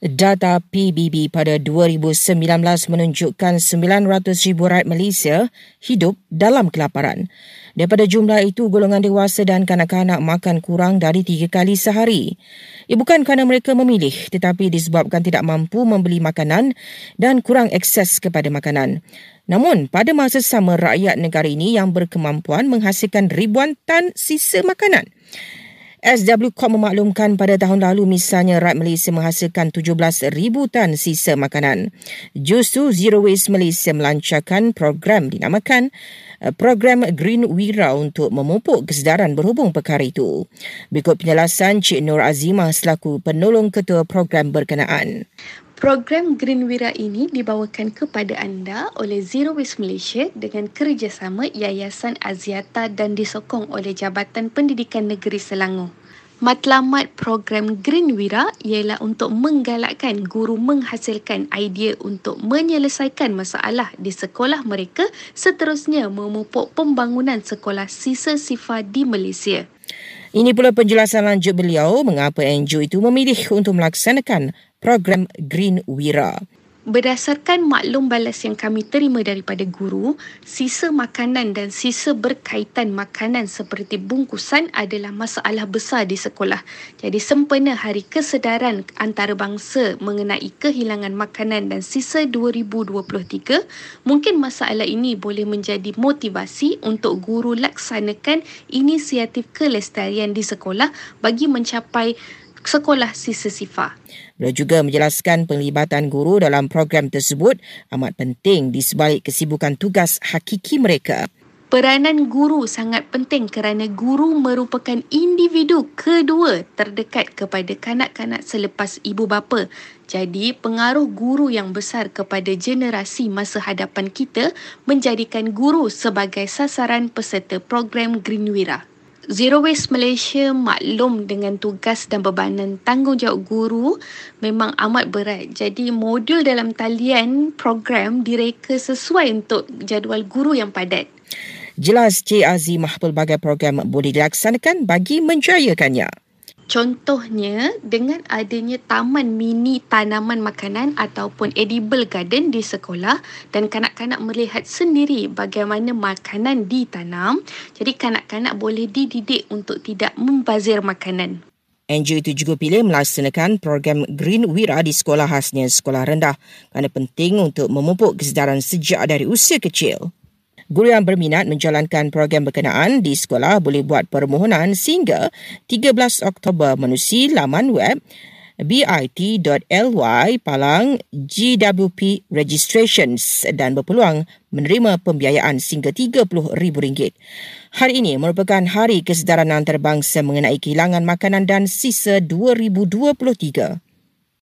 Data PBB pada 2019 menunjukkan 900,000 rakyat Malaysia hidup dalam kelaparan. Daripada jumlah itu, golongan dewasa dan kanak-kanak makan kurang dari tiga kali sehari. Ia bukan kerana mereka memilih tetapi disebabkan tidak mampu membeli makanan dan kurang akses kepada makanan. Namun, pada masa sama rakyat negara ini yang berkemampuan menghasilkan ribuan tan sisa makanan. SWCOM memaklumkan pada tahun lalu misalnya rakyat Malaysia menghasilkan 17,000 tan sisa makanan. Justru Zero Waste Malaysia melancarkan program dinamakan eh, program Green Wira untuk memupuk kesedaran berhubung perkara itu. Berikut penjelasan Cik Nur Azimah selaku penolong ketua program berkenaan. Program Green Wira ini dibawakan kepada anda oleh Zero Waste Malaysia dengan kerjasama Yayasan Aziata dan disokong oleh Jabatan Pendidikan Negeri Selangor. Matlamat program Green Wira ialah untuk menggalakkan guru menghasilkan idea untuk menyelesaikan masalah di sekolah mereka seterusnya memupuk pembangunan sekolah sisa sifar di Malaysia. Ini pula penjelasan lanjut beliau mengapa NGO itu memilih untuk melaksanakan program Green Wira. Berdasarkan maklum balas yang kami terima daripada guru, sisa makanan dan sisa berkaitan makanan seperti bungkusan adalah masalah besar di sekolah. Jadi sempena Hari Kesedaran Antarabangsa mengenai kehilangan makanan dan sisa 2023, mungkin masalah ini boleh menjadi motivasi untuk guru laksanakan inisiatif kelestarian di sekolah bagi mencapai sekolah sisa sifar. Beliau juga menjelaskan penglibatan guru dalam program tersebut amat penting di sebalik kesibukan tugas hakiki mereka. Peranan guru sangat penting kerana guru merupakan individu kedua terdekat kepada kanak-kanak selepas ibu bapa. Jadi, pengaruh guru yang besar kepada generasi masa hadapan kita menjadikan guru sebagai sasaran peserta program Green Wira. Zero Waste Malaysia maklum dengan tugas dan bebanan tanggungjawab guru memang amat berat. Jadi modul dalam talian program direka sesuai untuk jadual guru yang padat. Jelas Cik Azimah pelbagai program boleh dilaksanakan bagi menjayakannya. Contohnya dengan adanya taman mini tanaman makanan ataupun edible garden di sekolah dan kanak-kanak melihat sendiri bagaimana makanan ditanam. Jadi kanak-kanak boleh dididik untuk tidak membazir makanan. NGO itu juga pilih melaksanakan program Green Wira di sekolah khasnya sekolah rendah kerana penting untuk memupuk kesedaran sejak dari usia kecil. Guru yang berminat menjalankan program berkenaan di sekolah boleh buat permohonan sehingga 13 Oktober menerusi laman web bit.ly palang GWP registrations dan berpeluang menerima pembiayaan sehingga RM30,000. Hari ini merupakan Hari Kesedaran Antarabangsa mengenai kehilangan makanan dan sisa 2023.